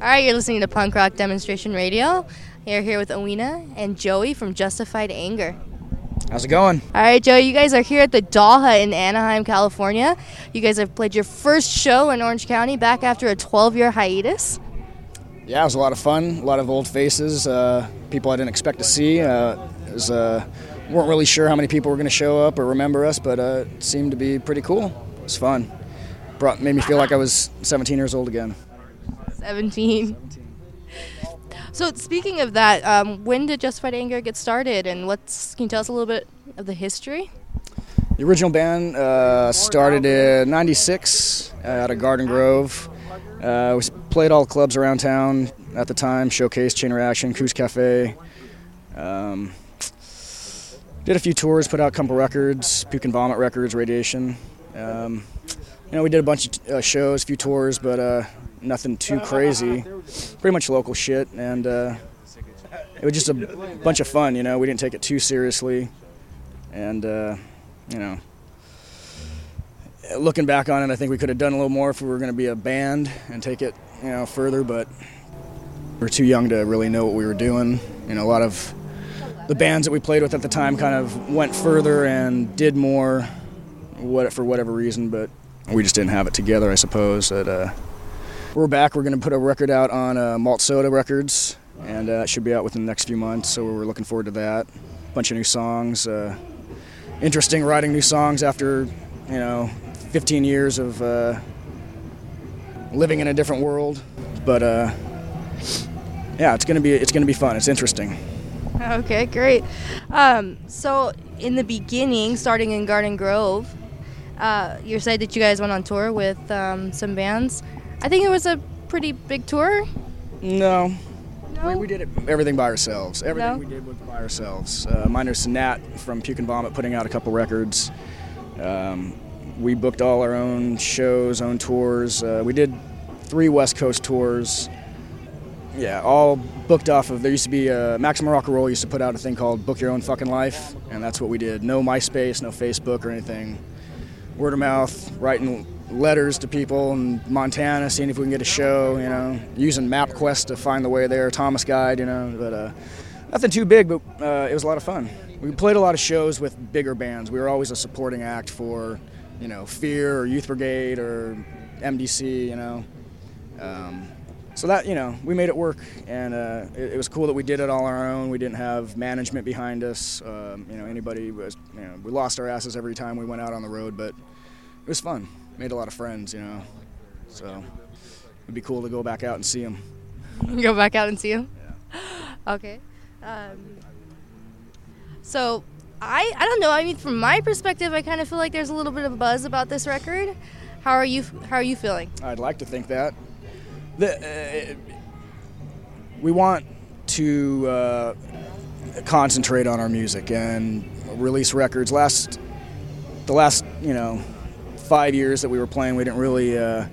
All right, you're listening to Punk Rock Demonstration Radio. You're here with Owena and Joey from Justified Anger. How's it going? All right, Joey, you guys are here at the Doll Hut in Anaheim, California. You guys have played your first show in Orange County back after a 12 year hiatus. Yeah, it was a lot of fun. A lot of old faces, uh, people I didn't expect to see. Uh, was, uh, weren't really sure how many people were going to show up or remember us, but uh, it seemed to be pretty cool. It was fun. Brought, made me feel like I was 17 years old again. 17. So speaking of that, um, when did Justified Anger get started, and what's can you tell us a little bit of the history? The original band uh, started in '96 out of Garden Grove. Uh, we played all clubs around town at the time: Showcase, Chain Reaction, Koo's Cafe. Um, did a few tours, put out a couple records, Puke and Vomit records, Radiation. Um, you know, we did a bunch of uh, shows, a few tours, but uh, nothing too crazy. Pretty much local shit, and uh, it was just a bunch of fun. You know, we didn't take it too seriously, and uh, you know, looking back on it, I think we could have done a little more if we were going to be a band and take it, you know, further. But we are too young to really know what we were doing. You know, a lot of the bands that we played with at the time kind of went further and did more, what for whatever reason, but we just didn't have it together, I suppose. That uh, we're back. We're going to put a record out on uh, Malt Soda Records, and uh, it should be out within the next few months. So we're looking forward to that. Bunch of new songs. Uh, interesting writing new songs after you know 15 years of uh, living in a different world. But uh, yeah, it's gonna be it's gonna be fun. It's interesting. Okay, great. Um, so in the beginning, starting in Garden Grove, uh, you said that you guys went on tour with um, some bands. I think it was a pretty big tour. No. No? We, we did it, everything by ourselves. Everything No? we did was by ourselves. Uh, minus Nat from Puke and Vomit putting out a couple records. Um, we booked all our own shows, own tours. Uh, we did three West Coast tours. Yeah, all booked off of. There used to be uh, Maximum Rock and Roll used to put out a thing called Book Your Own Fucking Life, and that's what we did. No MySpace, no Facebook or anything. Word of mouth, writing letters to people in Montana, seeing if we can get a show. You know, using MapQuest to find the way there. Thomas Guide, you know, but uh, nothing too big, but uh, it was a lot of fun. We played a lot of shows with bigger bands. We were always a supporting act for, you know, Fear or Youth Brigade or MDC. You know. Um, so that you know we made it work and uh, it, it was cool that we did it all on our own we didn't have management behind us um, you know anybody was you know we lost our asses every time we went out on the road but it was fun made a lot of friends you know so it'd be cool to go back out and see them Go back out and see him. Okay. Um, so I I don't know. I mean, from my perspective, I kind of feel like there's a little bit of a buzz about this record. How are you? How are you feeling? I'd like to think that. The, uh, we want to uh, concentrate on our music and release records. Last, the last, you know, five years that we were playing, we didn't really uh,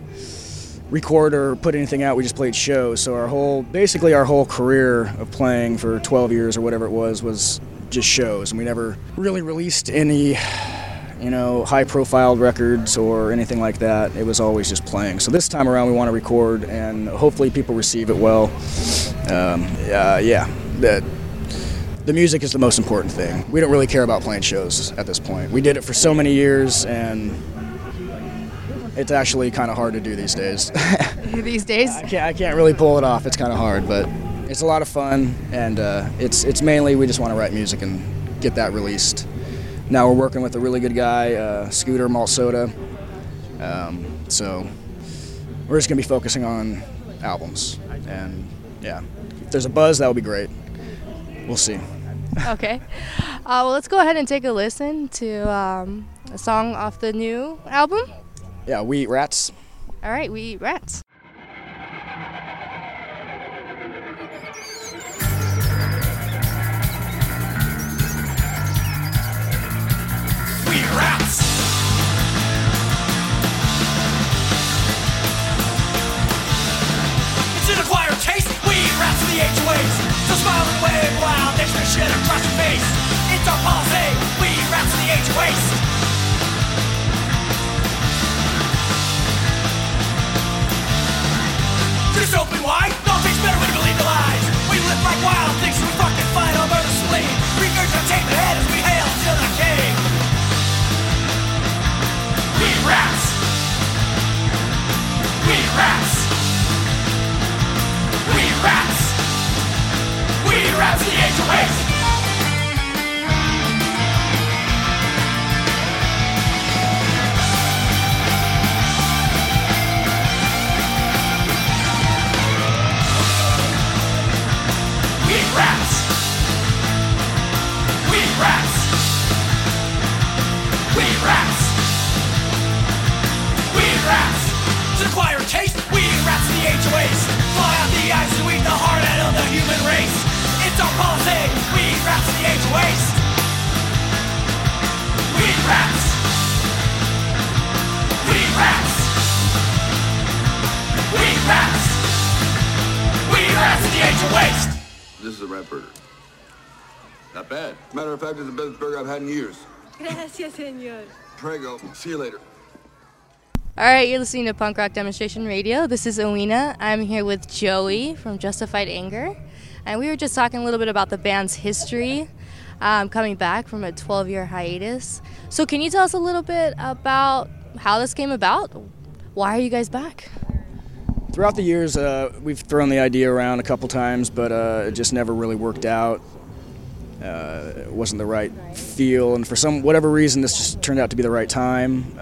record or put anything out. We just played shows. So our whole, basically, our whole career of playing for 12 years or whatever it was, was just shows, and we never really released any you know, high profile records or anything like that. It was always just playing. So this time around, we want to record and hopefully people receive it well. Um, uh, yeah, the, the music is the most important thing. We don't really care about playing shows at this point. We did it for so many years and it's actually kind of hard to do these days. These days. I can't, I can't really pull it off. It's kind of hard, but it's a lot of fun, and uh, it's it's mainly we just want to write music and get that released. Now we're working with a really good guy, uh, Scooter Malt Soda. Um, so we're just gonna be focusing on albums, and yeah, if there's a buzz, that would be great. We'll see. Okay. Uh, well, let's go ahead and take a listen to um, a song off the new album. Yeah, we eat rats. All right, we eat rats. We rats. It's an acquired taste. We eat rats in the age of waste. So smile and wave while next to shit across your face. It's our policy. We eat rats in the age of waste. Twist open wide, all things better when you believe the lies. We live like wild things, we fucking fight on murder spleen. Regurgitate the head as we hail to the king. We rats. We rats. We rats. We rats, the age of. Acquire a taste, we rats the age of waste. Fly out the eyes to eat the heart out of the human race. It's our policy. We eat rats the age of waste. We eat rats. We eat rats. We eat rats. We eat rats the age of waste. This is a rat burger. Not bad. Matter of fact, it's the best burger I've had in years. Gracias, señor. Prego. See you later. All right, you're listening to Punk Rock Demonstration Radio. This is Owena. I'm here with Joey from Justified Anger. And we were just talking a little bit about the band's history, um, coming back from a 12 year hiatus. So, can you tell us a little bit about how this came about? Why are you guys back? Throughout the years, uh, we've thrown the idea around a couple times, but uh, it just never really worked out. Uh, it wasn't the right feel, and for some whatever reason, this just turned out to be the right time.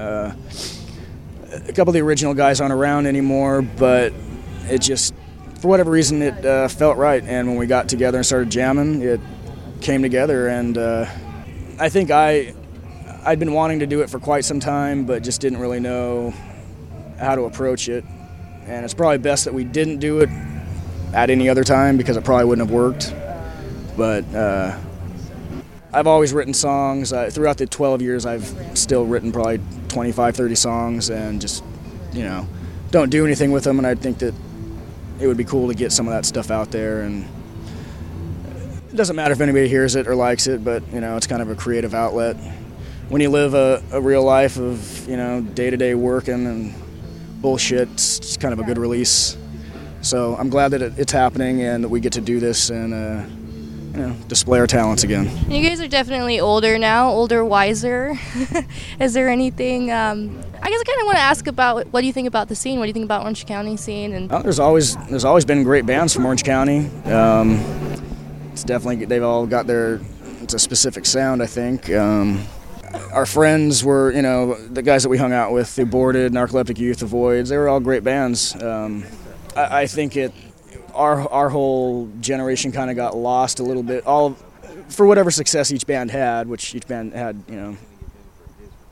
A couple of the original guys aren't around anymore, but it just, for whatever reason, it uh, felt right. And when we got together and started jamming, it came together, and uh, I think I, I'd been wanting to do it for quite some time, but just didn't really know how to approach it and it's probably best that we didn't do it at any other time because it probably wouldn't have worked. But uh, I've always written songs. Uh, throughout the 12 years, I've still written probably 25, 30 songs, and just you know, don't do anything with them. And I think that it would be cool to get some of that stuff out there. And it doesn't matter if anybody hears it or likes it, but you know, it's kind of a creative outlet. When you live a, a real life of you know day-to-day working and bullshit. It's kind of a good release. So I'm glad that it, it's happening and that we get to do this and uh, you know display our talents again. You guys are definitely older now, older, wiser. Is there anything? Um, I guess I kind of want to ask about what do you think about the scene? What do you think about Orange County scene? And Well, there's always there's always been great bands from Orange County. Um, it's definitely they've all got their it's a specific sound. I think. Um, our friends were, you know, the guys that we hung out with, the Aborted, Narcoleptic Youth, the Voids. They were all great bands. Um, I, I think it, our our whole generation kind of got lost a little bit. All for whatever success each band had, which each band had, you know,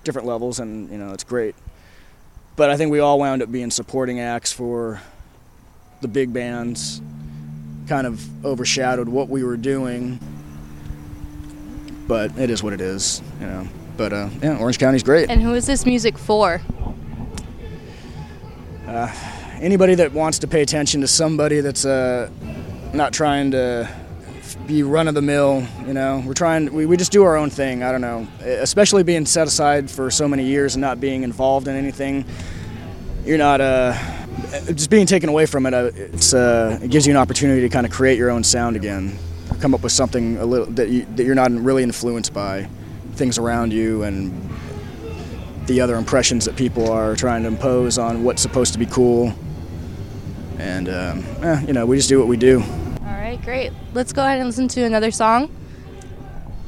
different levels, and you know, it's great. But I think we all wound up being supporting acts for the big bands. Kind of overshadowed what we were doing, but it is what it is, you know. But uh, yeah, Orange County's great. and who is this music for? Anybody that wants to pay attention to somebody that's uh, not trying to be run of the mill, you know, we're trying. We, we just do our own thing. I don't know, especially being set aside for so many years and not being involved in anything. You're not uh, just being taken away from it. Uh, it's uh, it gives you an opportunity to kind of create your own sound again, come up with something a little that you, that you're not really influenced by things around you and the other impressions that people are trying to impose on what's supposed to be cool. And um, eh, you know, we just do what we do. All right, great. Let's go ahead and listen to another song.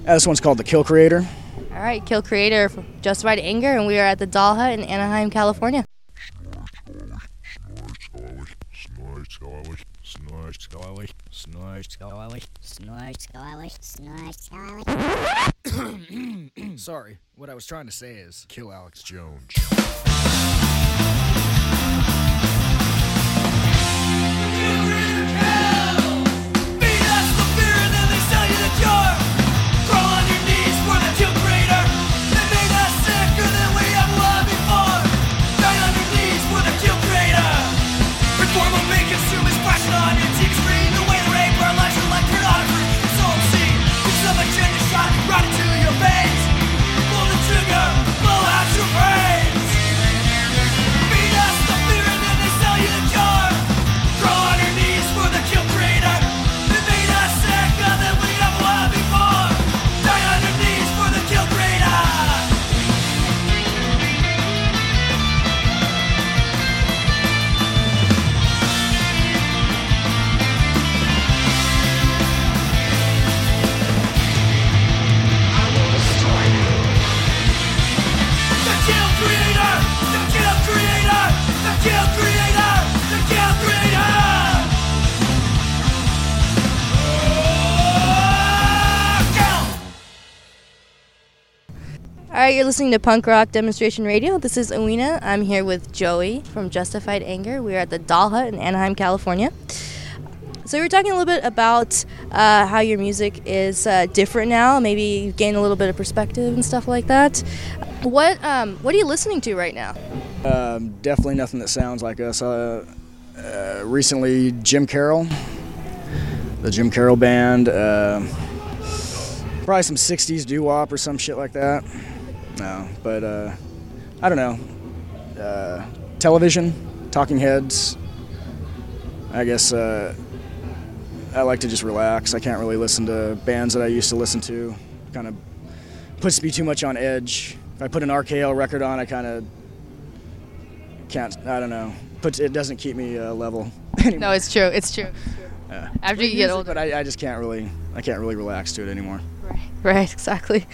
Uh, this one's called "The Kill Creator." All right, Kill Creator for Justified Anger, and we are at the Doll Hut in Anaheim, California. Sorry, what I was trying to say is kill Alex Jones. Feed us the fear and then they sell you the cure. Right, you're listening to Punk Rock Demonstration Radio. This is Owena. I'm here with Joey from Justified Anger. We're at the Doll Hut in Anaheim, California. So we were talking a little bit about uh, how your music is uh, different now. Maybe you gain a little bit of perspective and stuff like that. What um, What are you listening to right now? Um, definitely nothing that sounds like us. Uh, uh, recently, Jim Carroll, the Jim Carroll band. Uh, probably some '60s doo wop or some shit like that. No, but uh, I don't know. Uh, television, Talking Heads. I guess uh, I like to just relax. I can't really listen to bands that I used to listen to. Kind of puts me too much on edge. If I put an RKO record on, I kind of can't. I don't know. Puts it doesn't keep me uh, level. anymore. No, it's true. It's true. Yeah. After you get older. but I, I just can't really. I can't really relax to it anymore. Right, right, exactly.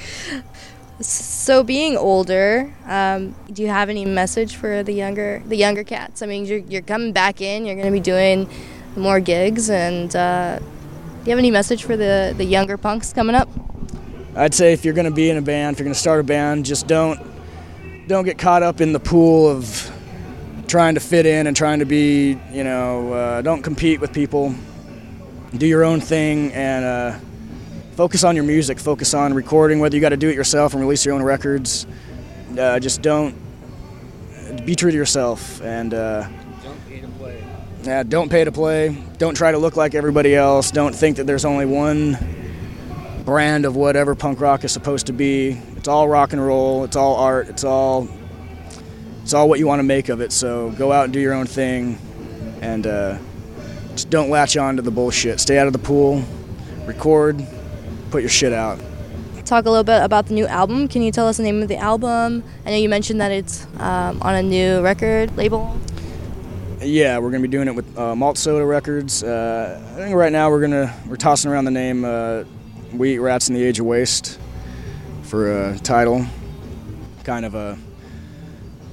So, being older, um, do you have any message for the younger the younger cats? I mean, you're, you're coming back in. You're going to be doing more gigs, and uh, do you have any message for the the younger punks coming up? I'd say if you're going to be in a band, if you're going to start a band, just don't don't get caught up in the pool of trying to fit in and trying to be, you know, uh, don't compete with people. Do your own thing and uh, focus on your music. Focus on recording, whether you got to do it yourself and release your own records. Uh, just don't be true to yourself and. Uh, yeah, don't pay to play. Don't try to look like everybody else. Don't think that there's only one brand of whatever punk rock is supposed to be. It's all rock and roll. It's all art. It's all it's all what you want to make of it. So go out and do your own thing, and uh, just don't latch on to the bullshit. Stay out of the pool. Record. Put your shit out. Talk a little bit about the new album. Can you tell us the name of the album? I know you mentioned that it's um, on a new record label. Yeah, we're gonna be doing it with uh, Malt Soda Records. Uh, I think right now we're gonna we're tossing around the name uh, "We Eat Rats in the Age of Waste" for a title. Kind of a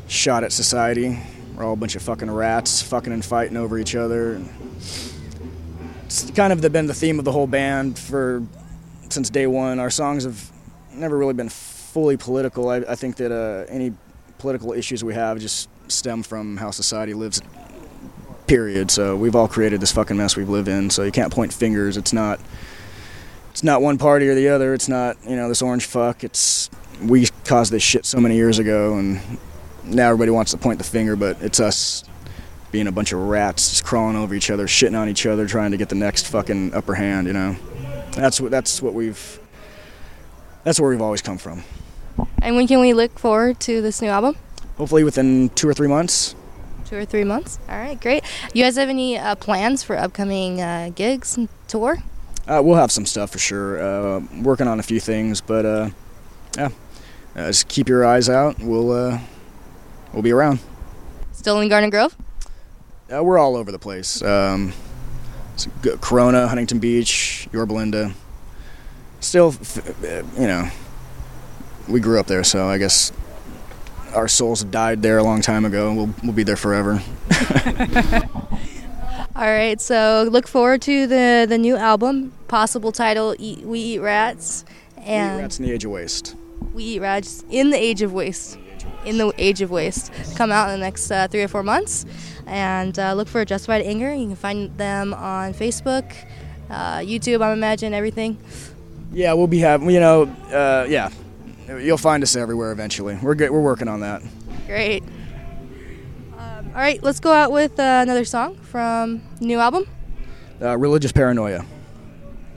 shot at society. We're all a bunch of fucking rats, fucking and fighting over each other. It's kind of the, been the theme of the whole band for since day one. Our songs have never really been fully political. I, I think that uh, any political issues we have just stem from how society lives period. So we've all created this fucking mess we've lived in. So you can't point fingers. It's not. It's not one party or the other. It's not you know this orange fuck. It's we caused this shit so many years ago, and now everybody wants to point the finger, but it's us being a bunch of rats just crawling over each other, shitting on each other, trying to get the next fucking upper hand. You know, that's what that's what we've. That's where we've always come from. And when can we look forward to this new album? Hopefully within two or three months. Two or three months. All right, great. You guys have any uh, plans for upcoming uh, gigs and tour? Uh, we'll have some stuff for sure. Uh, working on a few things, but uh, yeah, uh, just keep your eyes out. We'll uh, we'll be around. Still in Garden Grove? Uh, we're all over the place. Um, Corona, Huntington Beach, Yorba Linda. Still, you know, we grew up there, so I guess our souls died there a long time ago. and We'll we'll be there forever. All right, so look forward to the the new album. Possible title: Eat, "We Eat Rats," And We eat and rats in the age of waste. "We Eat Rats in the Age of Waste." In the Age of Waste, come out in the next uh, three or four months, and uh, look for Justified Anger. You can find them on Facebook, uh, YouTube. I imagine everything. Yeah, we'll be having. You know, uh, yeah, you'll find us everywhere eventually. We're good. We're working on that. Great. Um, all right, let's go out with uh, another song from new album. Uh, religious paranoia.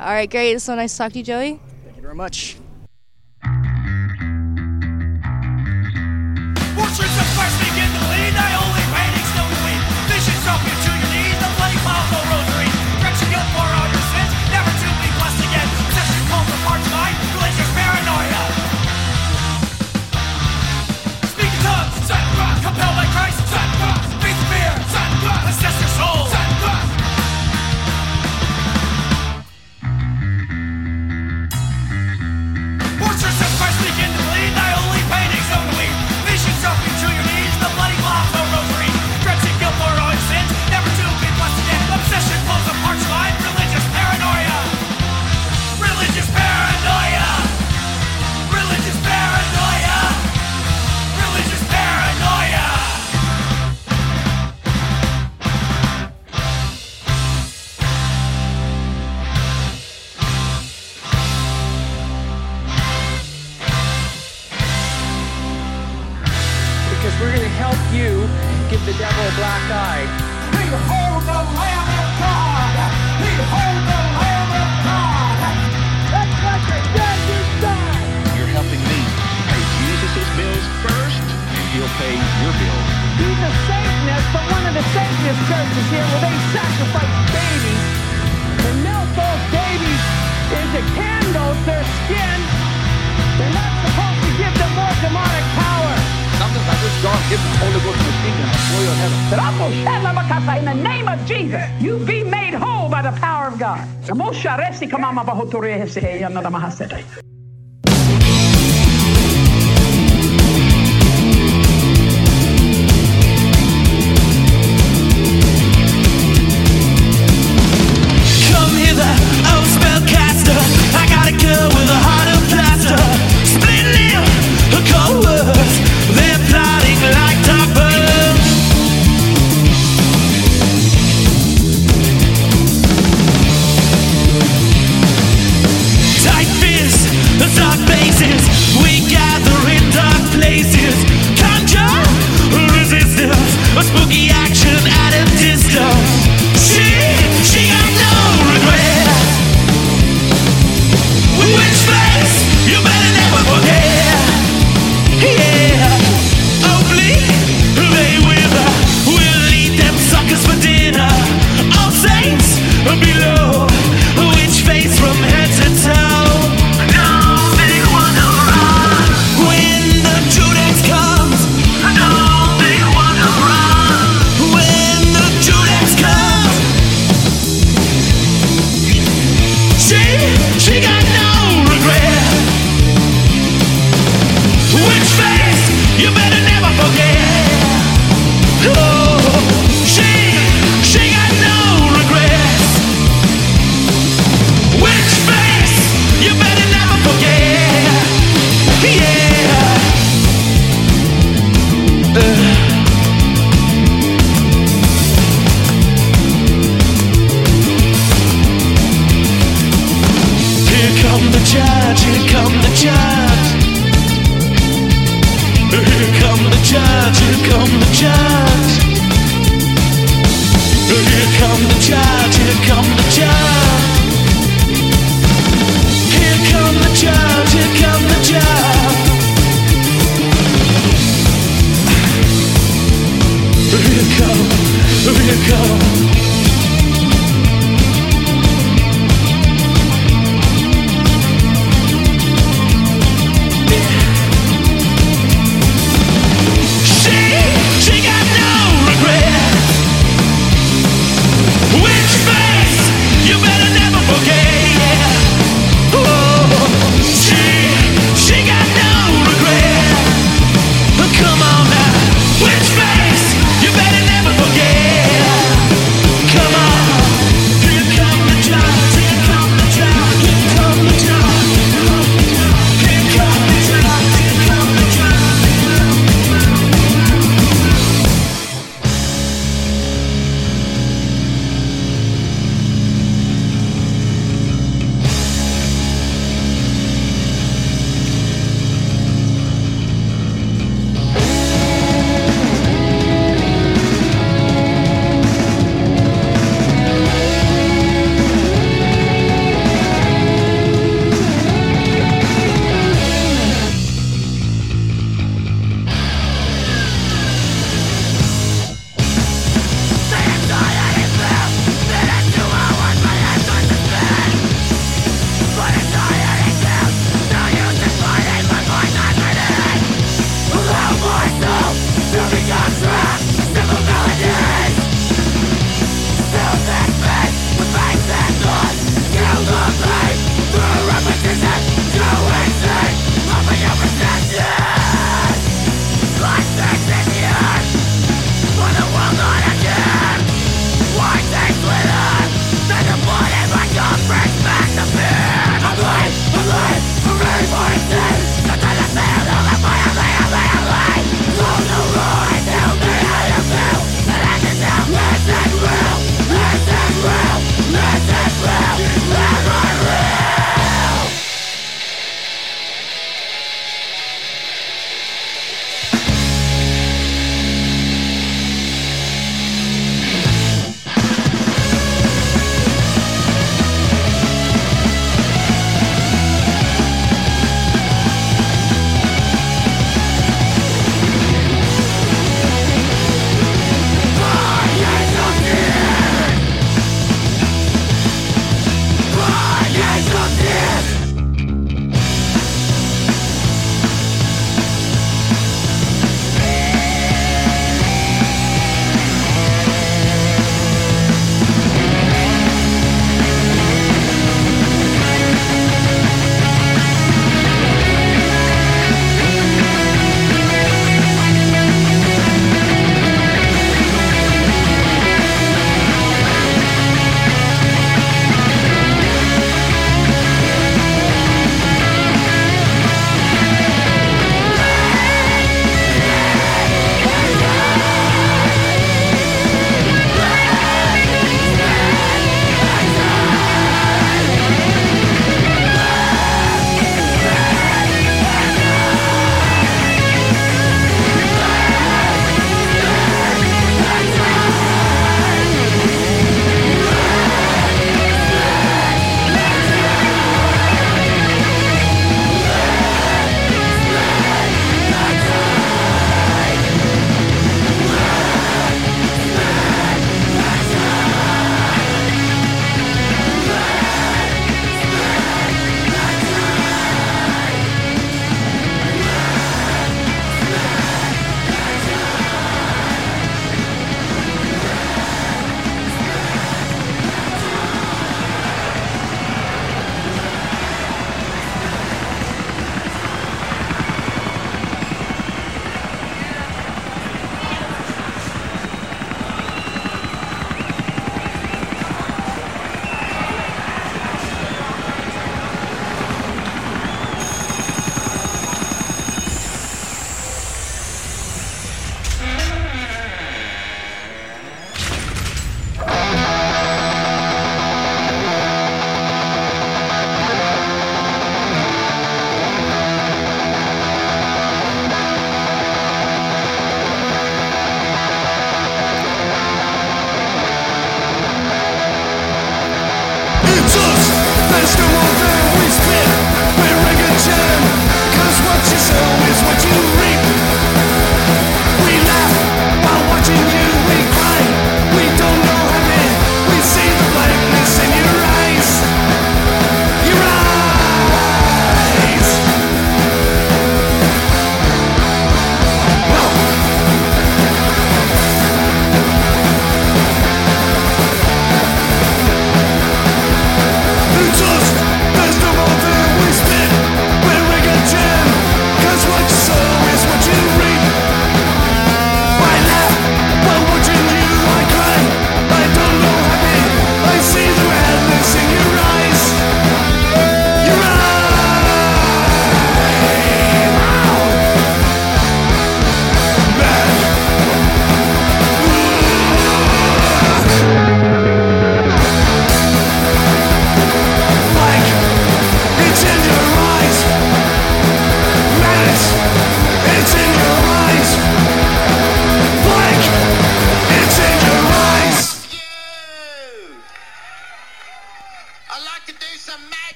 All right, great. So nice to talk to you, Joey. Thank you very much. lapsi kamaamaan pahoittureeseen anna nämä hasereita.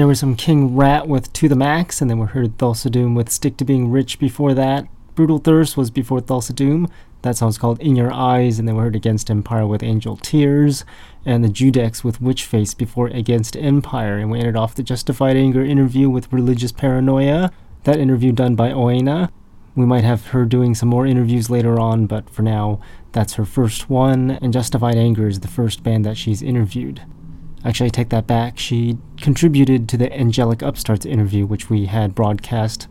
There was some King Rat with To the Max, and then we heard Thulsa Doom with Stick to Being Rich before that. Brutal Thirst was before Thulsa Doom. That song's called In Your Eyes, and then we heard Against Empire with Angel Tears, and the Judex with Witch Face before Against Empire, and we ended off the Justified Anger interview with Religious Paranoia. That interview done by Oena. We might have her doing some more interviews later on, but for now, that's her first one, and Justified Anger is the first band that she's interviewed. Actually, I take that back. She contributed to the Angelic Upstarts interview, which we had broadcast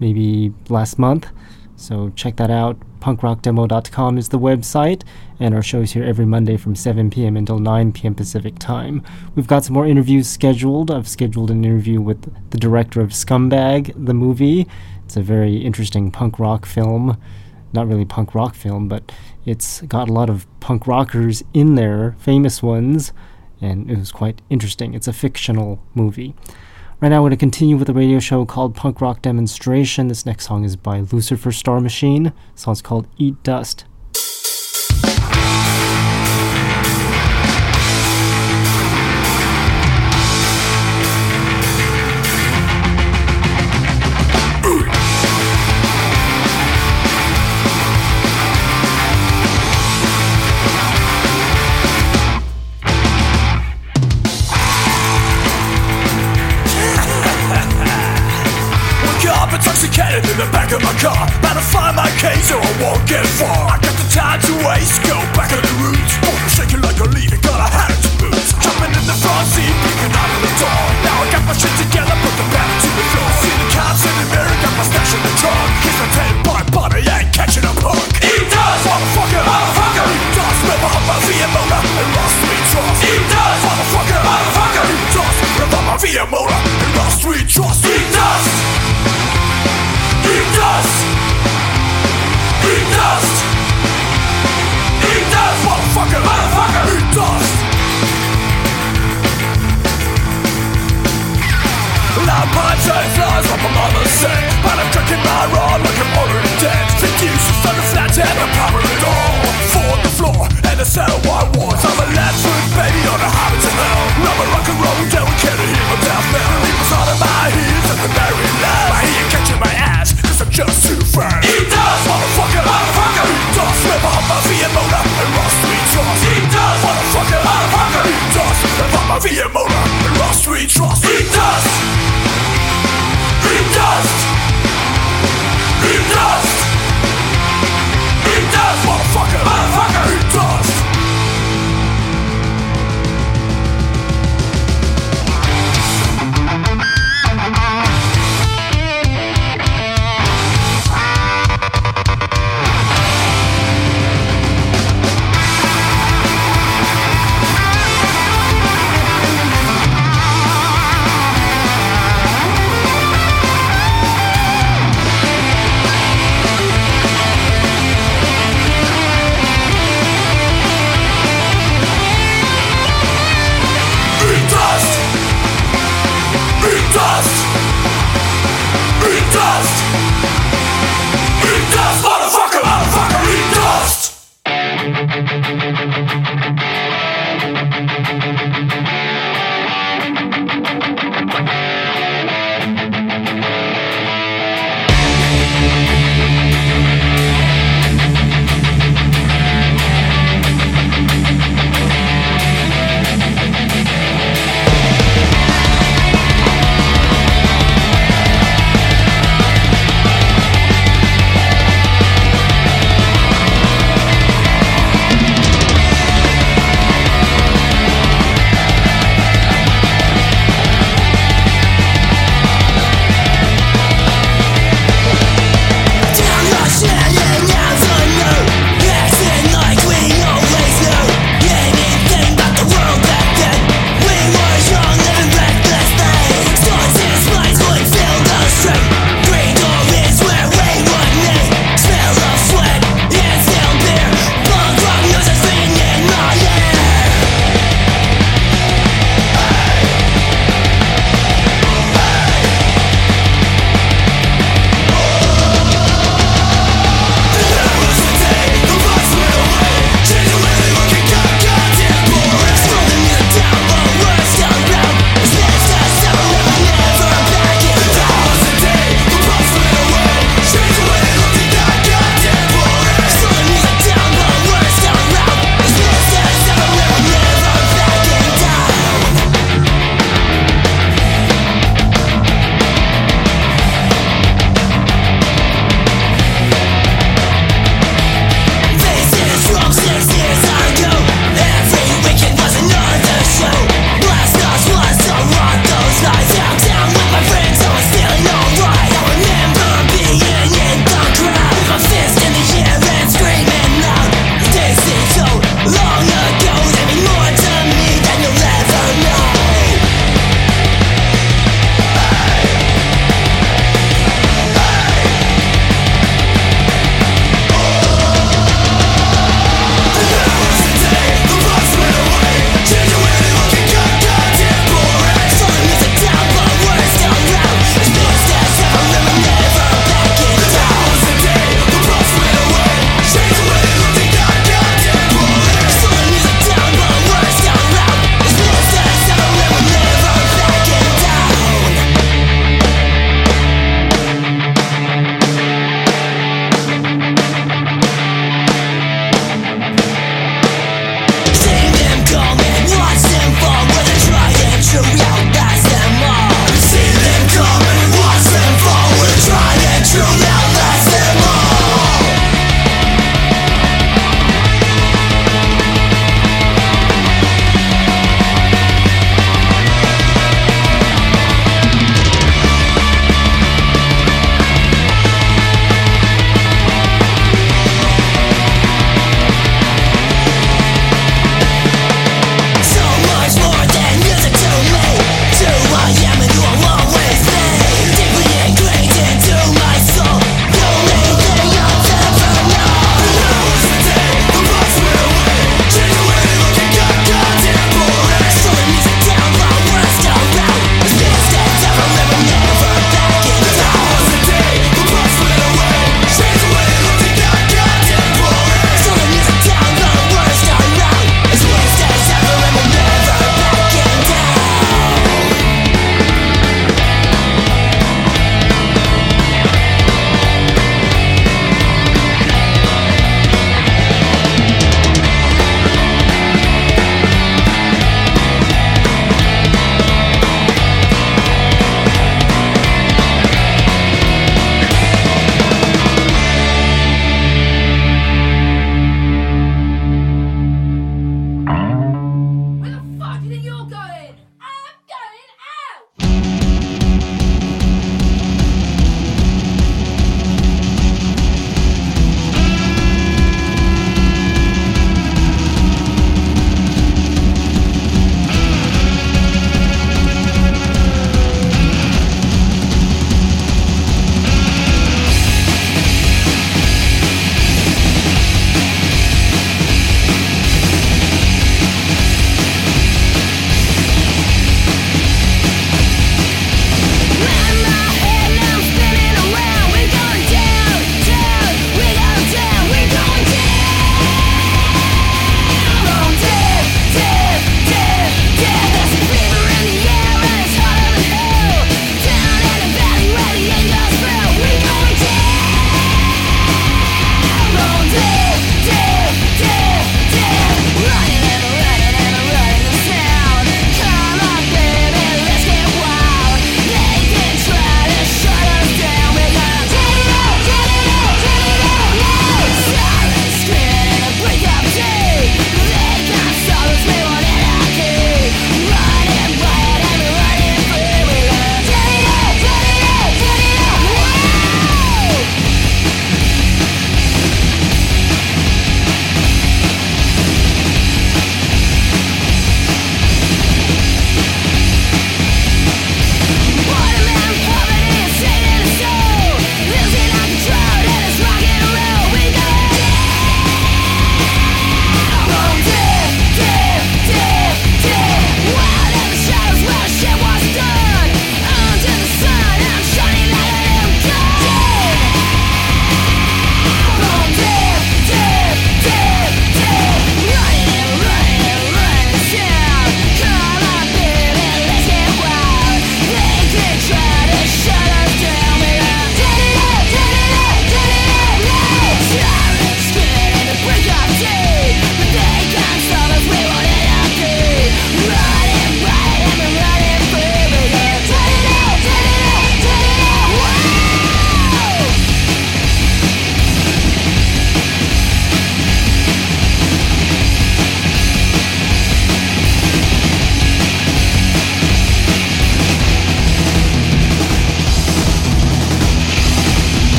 maybe last month. So check that out. Punkrockdemo.com is the website, and our show's here every Monday from 7 p.m. until 9 p.m. Pacific time. We've got some more interviews scheduled. I've scheduled an interview with the director of Scumbag, the movie. It's a very interesting punk rock film. Not really punk rock film, but it's got a lot of punk rockers in there, famous ones and it was quite interesting. It's a fictional movie. Right now, I'm going to continue with a radio show called Punk Rock Demonstration. This next song is by Lucifer Star Machine. The song's called Eat Dust.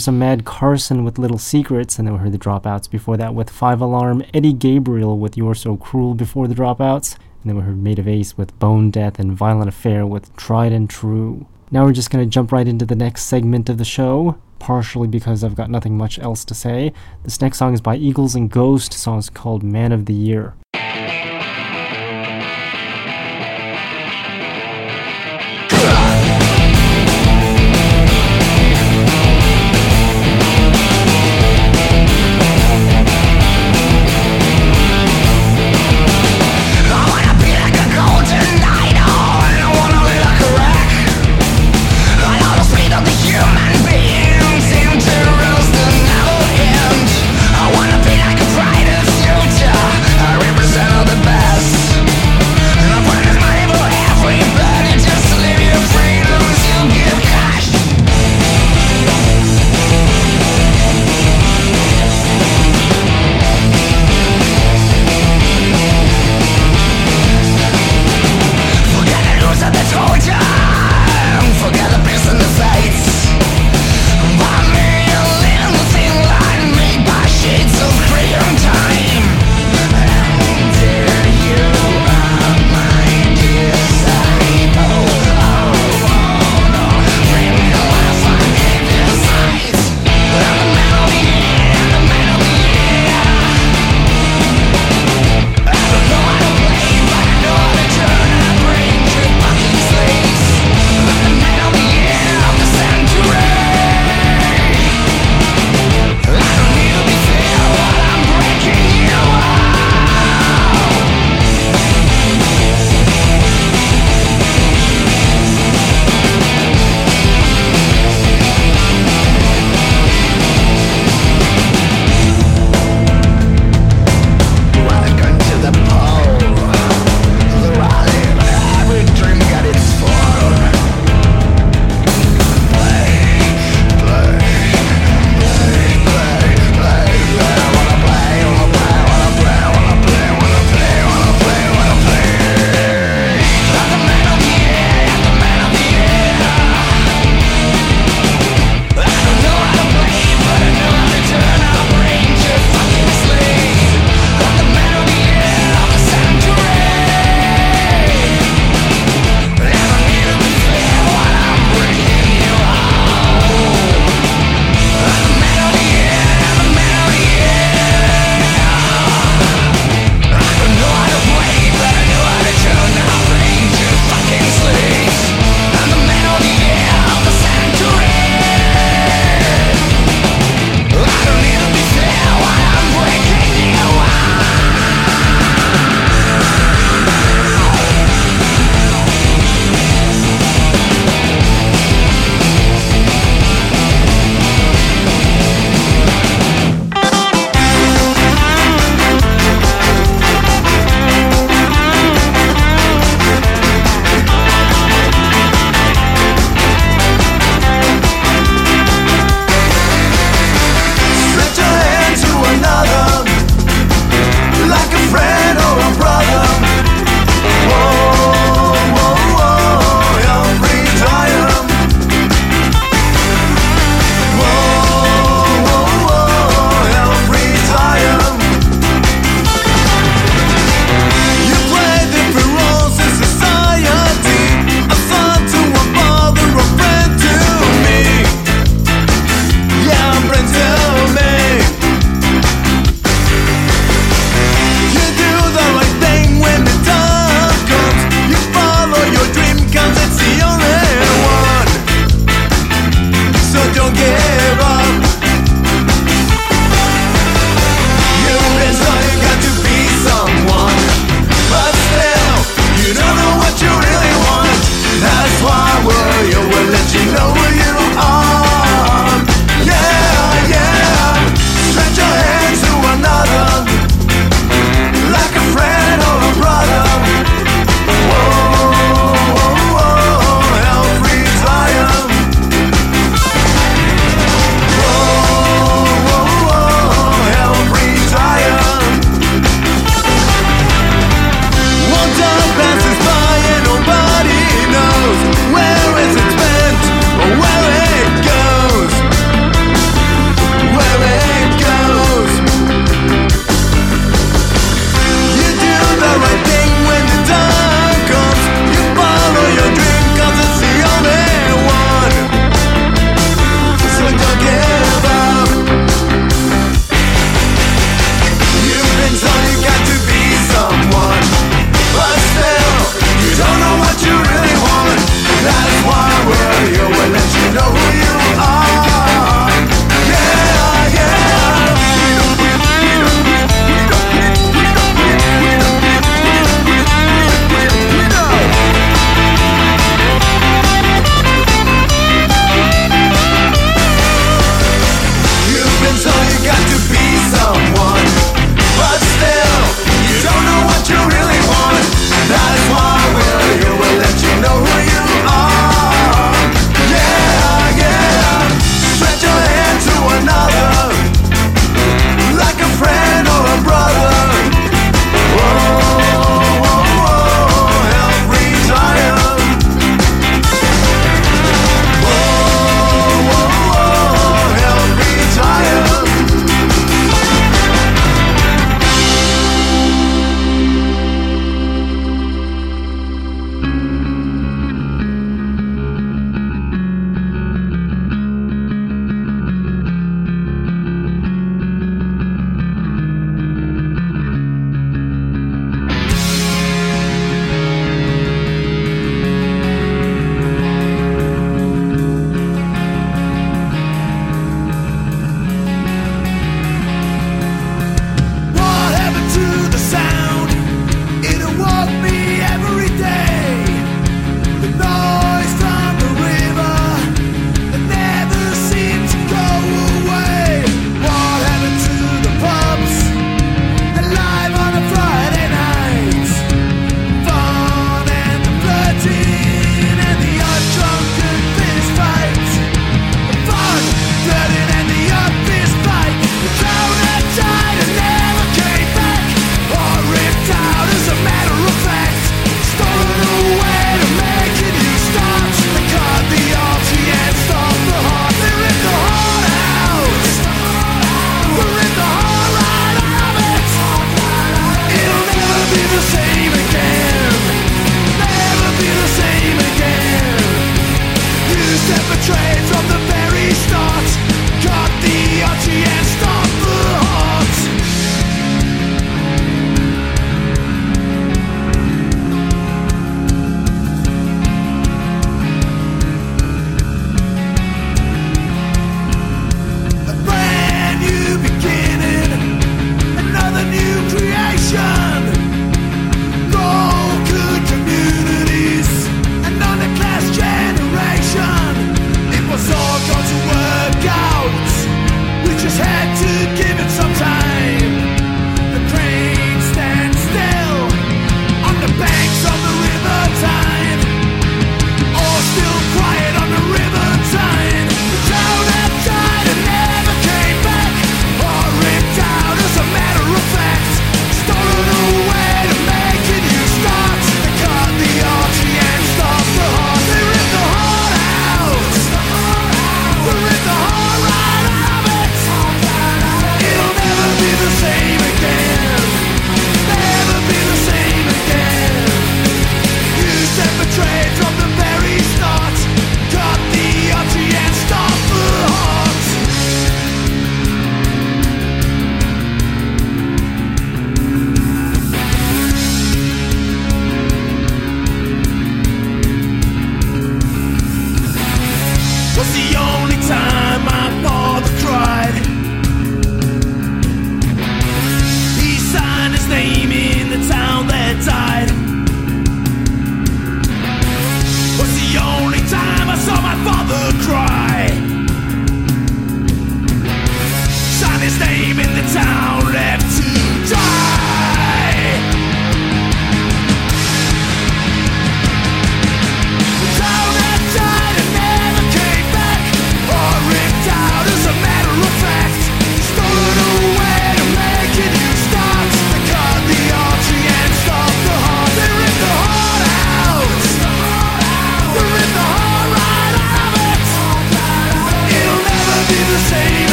There was some Mad Carson with Little Secrets, and then we heard the Dropouts before that with Five Alarm, Eddie Gabriel with You're So Cruel before the Dropouts, and then we heard Maid of Ace with Bone Death and Violent Affair with Tried and True. Now we're just going to jump right into the next segment of the show, partially because I've got nothing much else to say. This next song is by Eagles and Ghost, the song is called Man of the Year.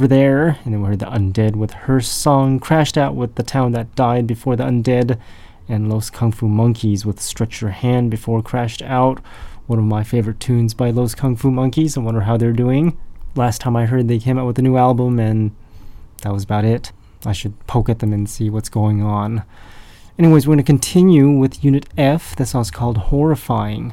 Over There, and then we heard the Undead with her song, Crashed Out with The Town That Died Before the Undead, and Los Kung Fu Monkeys with Stretch Your Hand Before Crashed Out. One of my favorite tunes by Los Kung Fu Monkeys. I wonder how they're doing. Last time I heard they came out with a new album, and that was about it. I should poke at them and see what's going on. Anyways, we're going to continue with Unit F. That song's called Horrifying.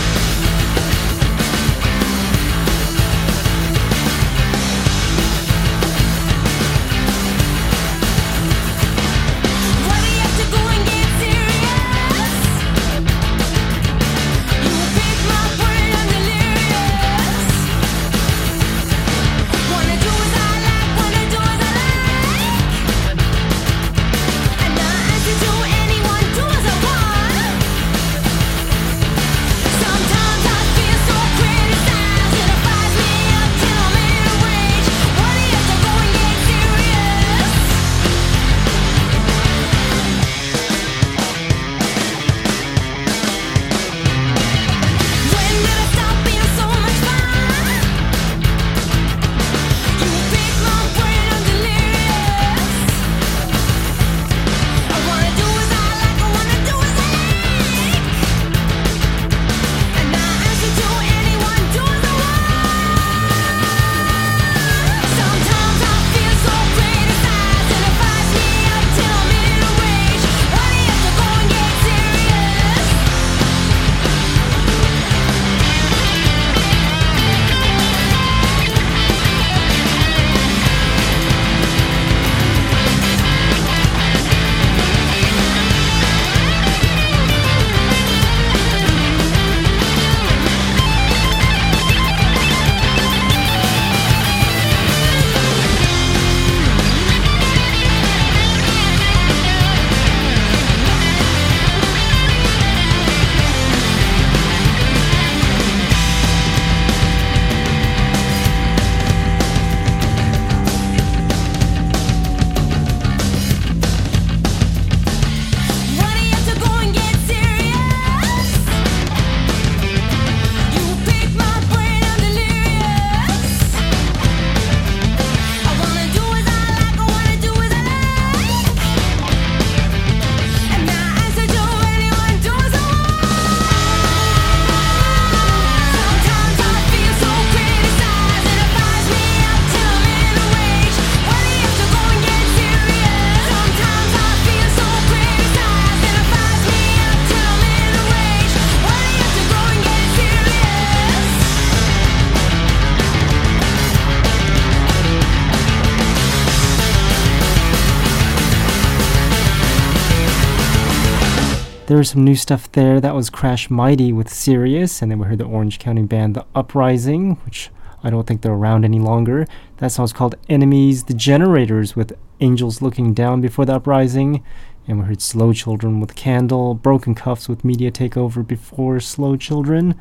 Was some new stuff there. That was Crash Mighty with Sirius, and then we heard the Orange County band The Uprising, which I don't think they're around any longer. That song's called Enemies, The Generators with Angels Looking Down Before the Uprising, and we heard Slow Children with Candle, Broken Cuffs with Media Takeover before Slow Children,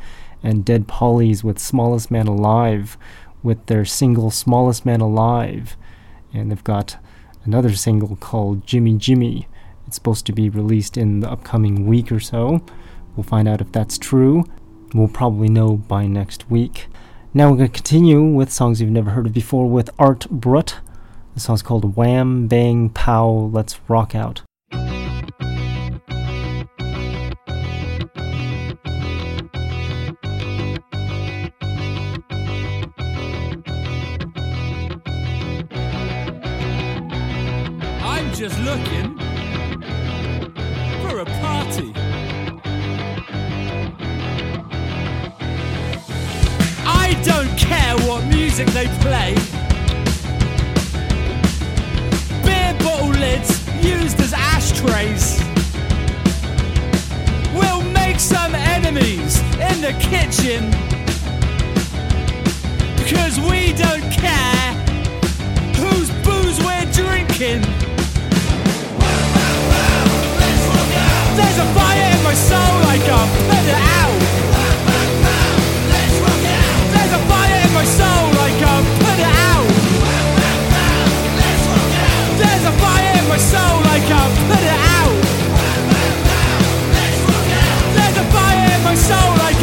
and Dead Pollies with Smallest Man Alive with their single Smallest Man Alive. And they've got another single called Jimmy Jimmy. It's supposed to be released in the upcoming week or so. We'll find out if that's true. We'll probably know by next week. Now we're going to continue with songs you've never heard of before with Art Brut. The song's called Wham Bang Pow Let's Rock Out. Just looking music they play. Beer bottle lids used as ashtrays. We'll make some enemies in the kitchen. Because we don't care whose booze we're drinking. There's a fire in my soul, I can't put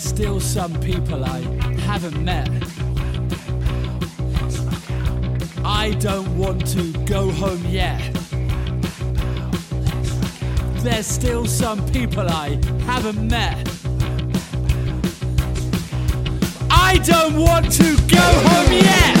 There's still some people I haven't met. I don't want to go home yet. There's still some people I haven't met. I don't want to go home yet.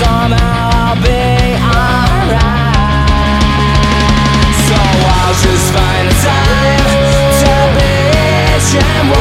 Somehow, I'll be alright. So I'll just find a time to bitch and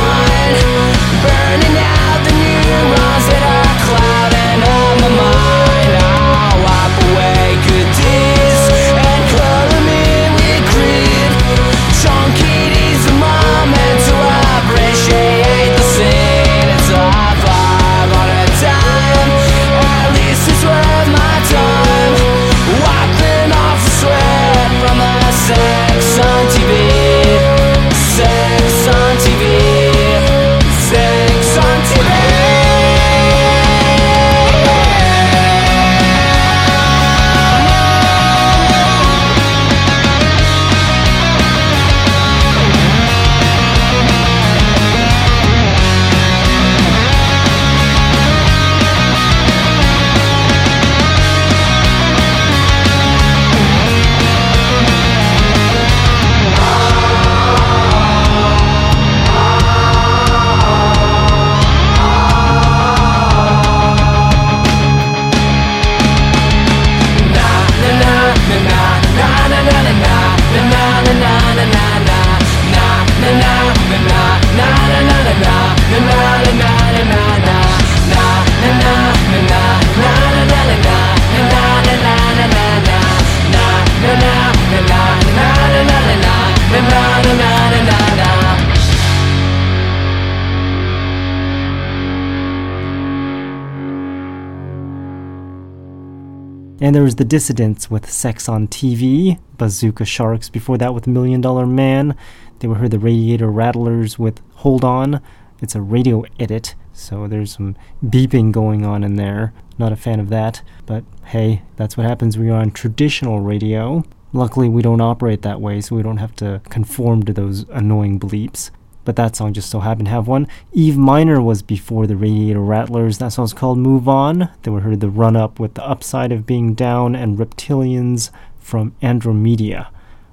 Dissidents with Sex on TV, Bazooka Sharks before that with Million Dollar Man. They were heard the Radiator Rattlers with Hold On. It's a radio edit, so there's some beeping going on in there. Not a fan of that, but hey, that's what happens when you're on traditional radio. Luckily, we don't operate that way, so we don't have to conform to those annoying bleeps. But that song just so happened to have one. Eve Minor was before the Radiator Rattlers. That song's called Move On. Then we heard the run up with The Upside of Being Down and Reptilians from Andromeda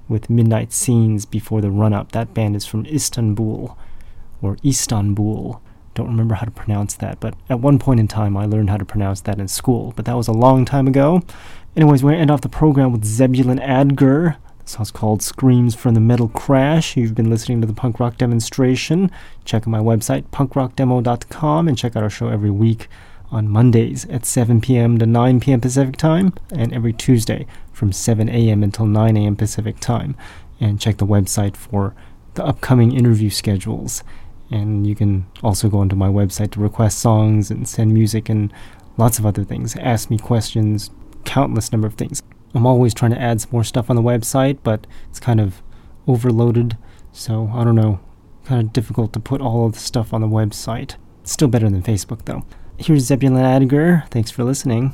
with Midnight Scenes before the run up. That band is from Istanbul or Istanbul. Don't remember how to pronounce that, but at one point in time I learned how to pronounce that in school, but that was a long time ago. Anyways, we're going to end off the program with Zebulon Adger. Song's called Screams from the Metal Crash. You've been listening to the punk rock demonstration. Check out my website, punkrockdemo.com, and check out our show every week on Mondays at 7 p.m. to 9 p.m. Pacific time, and every Tuesday from 7 a.m. until 9 a.m. Pacific time. And check the website for the upcoming interview schedules. And you can also go onto my website to request songs and send music and lots of other things. Ask me questions, countless number of things. I'm always trying to add some more stuff on the website, but it's kind of overloaded, so I don't know. Kind of difficult to put all of the stuff on the website. It's still better than Facebook, though. Here's Zebulon Adiger. Thanks for listening.